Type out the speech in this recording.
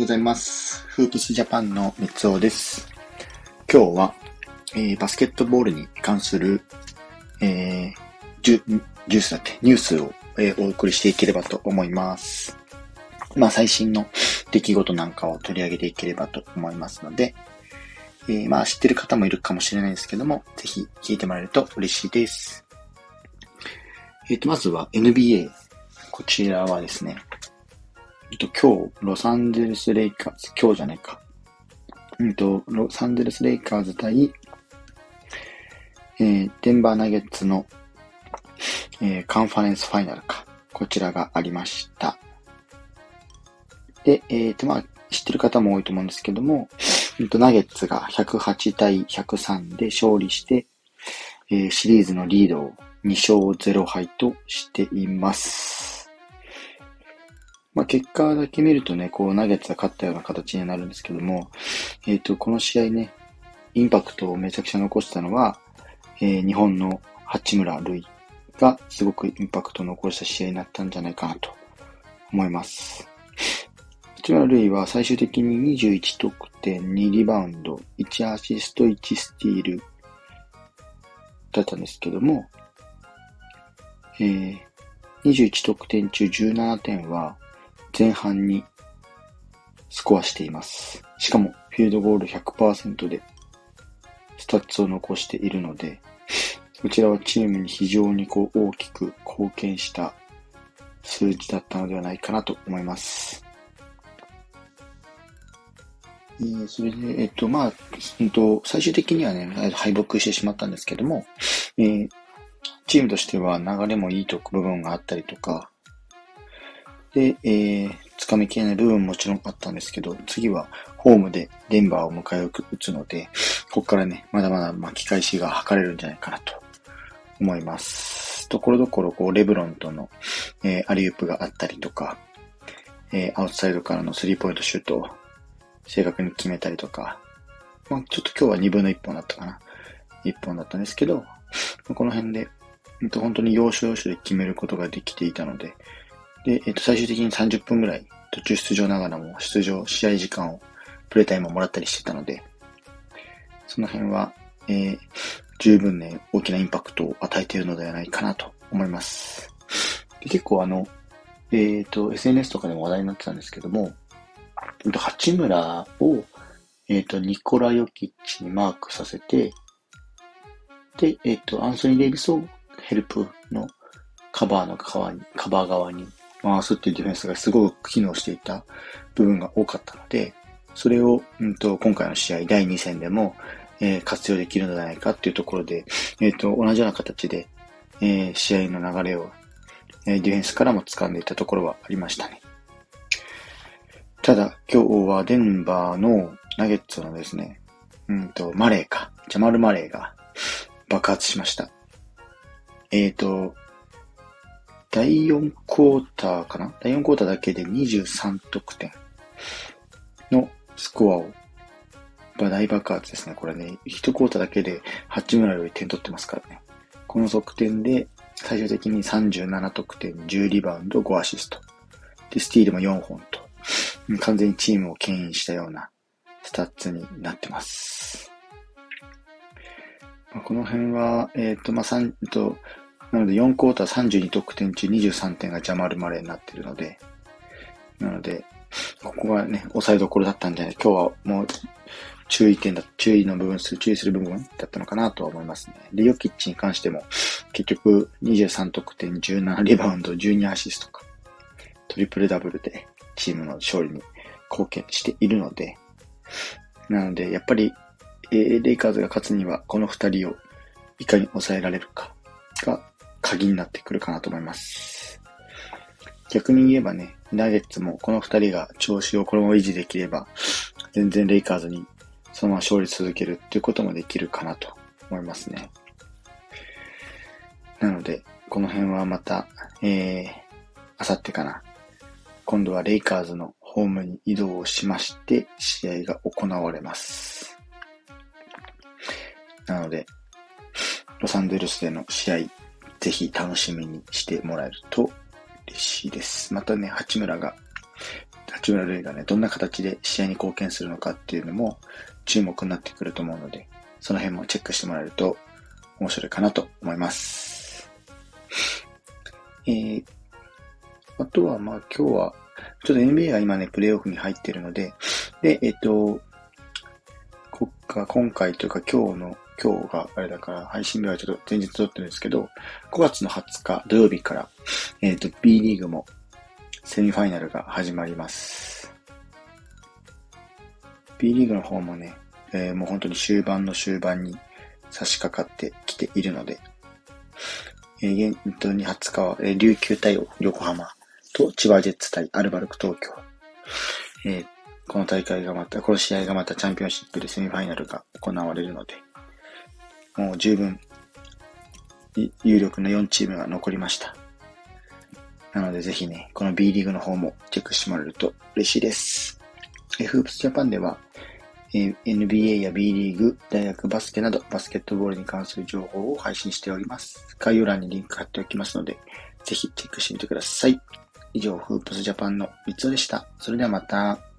ございます。フープスジャパンの三つおです。今日は、えー、バスケットボールに関する、えー、ジュジュースだって、ニュースを、えー、お送りしていければと思います。まあ、最新の出来事なんかを取り上げていければと思いますので、えー、まあ、知ってる方もいるかもしれないですけども、ぜひ聞いてもらえると嬉しいです。えっ、ー、と、まずは NBA。こちらはですね、えっと、今日、ロサンゼルスレイカーズ、今日じゃないか。うんと、ロサンゼルスレイカーズ対、えー、デンバーナゲッツの、えー、カンファレンスファイナルか。こちらがありました。で、えっ、ー、と、まあ、知ってる方も多いと思うんですけども、えっと、ナゲッツが108対103で勝利して、えー、シリーズのリードを2勝0敗としています。まあ、結果だけ見るとね、こう、ナゲッツが勝ったような形になるんですけども、えっ、ー、と、この試合ね、インパクトをめちゃくちゃ残したのは、えー、日本の八村塁がすごくインパクトを残した試合になったんじゃないかなと思います。八村塁は最終的に21得点、2リバウンド、1アシスト、1スティールだったんですけども、えー、21得点中17点は、前半にスコアしています。しかも、フィールドゴール100%で、スタッツを残しているので、こちらはチームに非常にこう大きく貢献した数字だったのではないかなと思います。えー、それで、えっと、まあ、えっと、最終的にはね、敗北してしまったんですけども、えー、チームとしては流れもいいとこ部分があったりとか、で、えー、掴みきれない部分ももちろんあったんですけど、次はホームでデンバーを迎え撃つので、ここからね、まだまだ巻き返しが図れるんじゃないかなと思います。ところどころ、こう、レブロンとの、えー、アリウープがあったりとか、えー、アウトサイドからのスリーポイントシュートを正確に決めたりとか、まあ、ちょっと今日は2分の1本だったかな。1本だったんですけど、この辺で、本当に要所要所で決めることができていたので、で、えっ、と、最終的に30分ぐらい途中出場ながらも出場、試合時間を、プレイタイムをもらったりしてたので、その辺は、えー、十分ね、大きなインパクトを与えているのではないかなと思います。で結構あの、えっ、ー、と、SNS とかでも話題になってたんですけども、八村を、えっ、ー、と、ニコラ・ヨキッチにマークさせて、で、えっ、ー、と、アンソニー・デイビスをヘルプのカバーの側に、カバー側に回すっていうディフェンスがすごく機能していた部分が多かったので、それを、うんと、今回の試合第2戦でも、えー、活用できるのではないかっていうところで、えっ、ー、と、同じような形で、えー、試合の流れを、えー、ディフェンスからも掴んでいたところはありましたね。ただ、今日はデンバーのナゲッツのですね、うんと、マレーか、ジャマル・マレーが爆発しました。えっ、と、第4クォーターかな？第4クォーターだけで23得点のスコアを、大爆発ですね。これね、1クォーターだけで八村より点取ってますからね。この得点で最終的に37得点、10リバウンド、5アシスト。で、スティールも4本と、完全にチームを牽引したようなスタッツになってます。まあこの辺は、えっ、ー、と、まあ、3と、なので4クォーター32得点中23点がジャマルマレーになっているので、なので、ここがね、抑えどころだったんじゃない今日はもう注意点だ、注意の部分する、注意する部分だったのかなとは思いますね。で、ヨキッチに関しても、結局23得点、17リバウンド、12アシストか、トリプルダブルでチームの勝利に貢献しているので、なので、やっぱり、レイカーズが勝つには、この二人をいかに抑えられるかが鍵になってくるかなと思います。逆に言えばね、ナゲッツもこの二人が調子をこのまま維持できれば、全然レイカーズにそのまま勝利続けるっていうこともできるかなと思いますね。なので、この辺はまた、えー、あさってかな。今度はレイカーズのホームに移動をしまして、試合が行われます。なので、ロサンゼルスでの試合、ぜひ楽しみにしてもらえると嬉しいです。またね、八村が、八村塁がね、どんな形で試合に貢献するのかっていうのも注目になってくると思うので、その辺もチェックしてもらえると面白いかなと思います。えー、あとはまあ今日は、ちょっと NBA が今ね、プレイオフに入ってるので、で、えっ、と、今回というか今日の、今日があれだから配信日はちょっと前日撮ってるんですけど、5月の20日土曜日から、えっ、と、B リーグもセミファイナルが始まります。B リーグの方もね、えー、もう本当に終盤の終盤に差し掛かってきているので、えー、本当に20日は、えー、琉球対横浜と千葉ジェッツ対アルバルク東京。えー、この大会がまた、この試合がまたチャンピオンシップでセミファイナルが行われるので、もう十分、有力な4チームが残りました。なのでぜひね、この B リーグの方もチェックしてもらえると嬉しいです。フープスジャパンでは、NBA や B リーグ、大学バスケなどバスケットボールに関する情報を配信しております。概要欄にリンク貼っておきますので、ぜひチェックしてみてください。以上、フープスジャパンの三つでした。それではまた。